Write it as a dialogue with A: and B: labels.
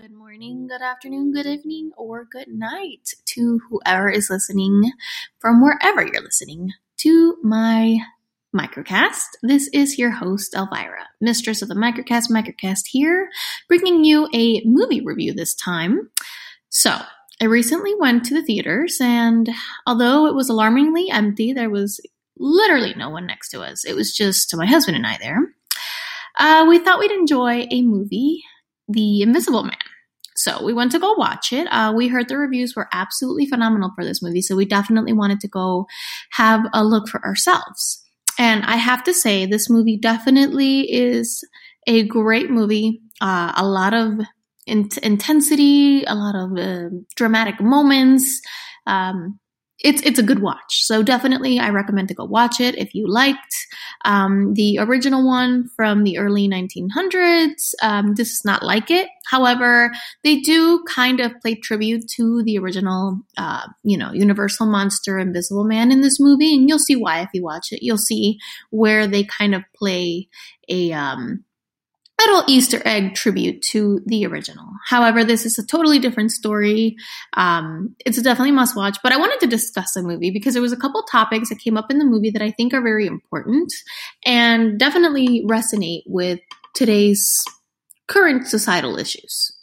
A: Good morning, good afternoon, good evening, or good night to whoever is listening from wherever you're listening to my microcast. This is your host, Elvira, mistress of the microcast, microcast here, bringing you a movie review this time. So, I recently went to the theaters, and although it was alarmingly empty, there was literally no one next to us. It was just my husband and I there. Uh, we thought we'd enjoy a movie the Invisible Man. So we went to go watch it. Uh, we heard the reviews were absolutely phenomenal for this movie, so we definitely wanted to go have a look for ourselves. And I have to say, this movie definitely is a great movie. Uh, a lot of in- intensity, a lot of uh, dramatic moments. Um, it's it's a good watch. So definitely, I recommend to go watch it if you liked um, the original one from the early 1900s. Um, this is not like it. However, they do kind of play tribute to the original, uh, you know, Universal Monster, Invisible Man in this movie, and you'll see why if you watch it. You'll see where they kind of play a um, little Easter egg tribute to the original. However, this is a totally different story. Um, it's a definitely must watch, but I wanted to discuss the movie because there was a couple topics that came up in the movie that I think are very important and definitely resonate with today's current societal issues.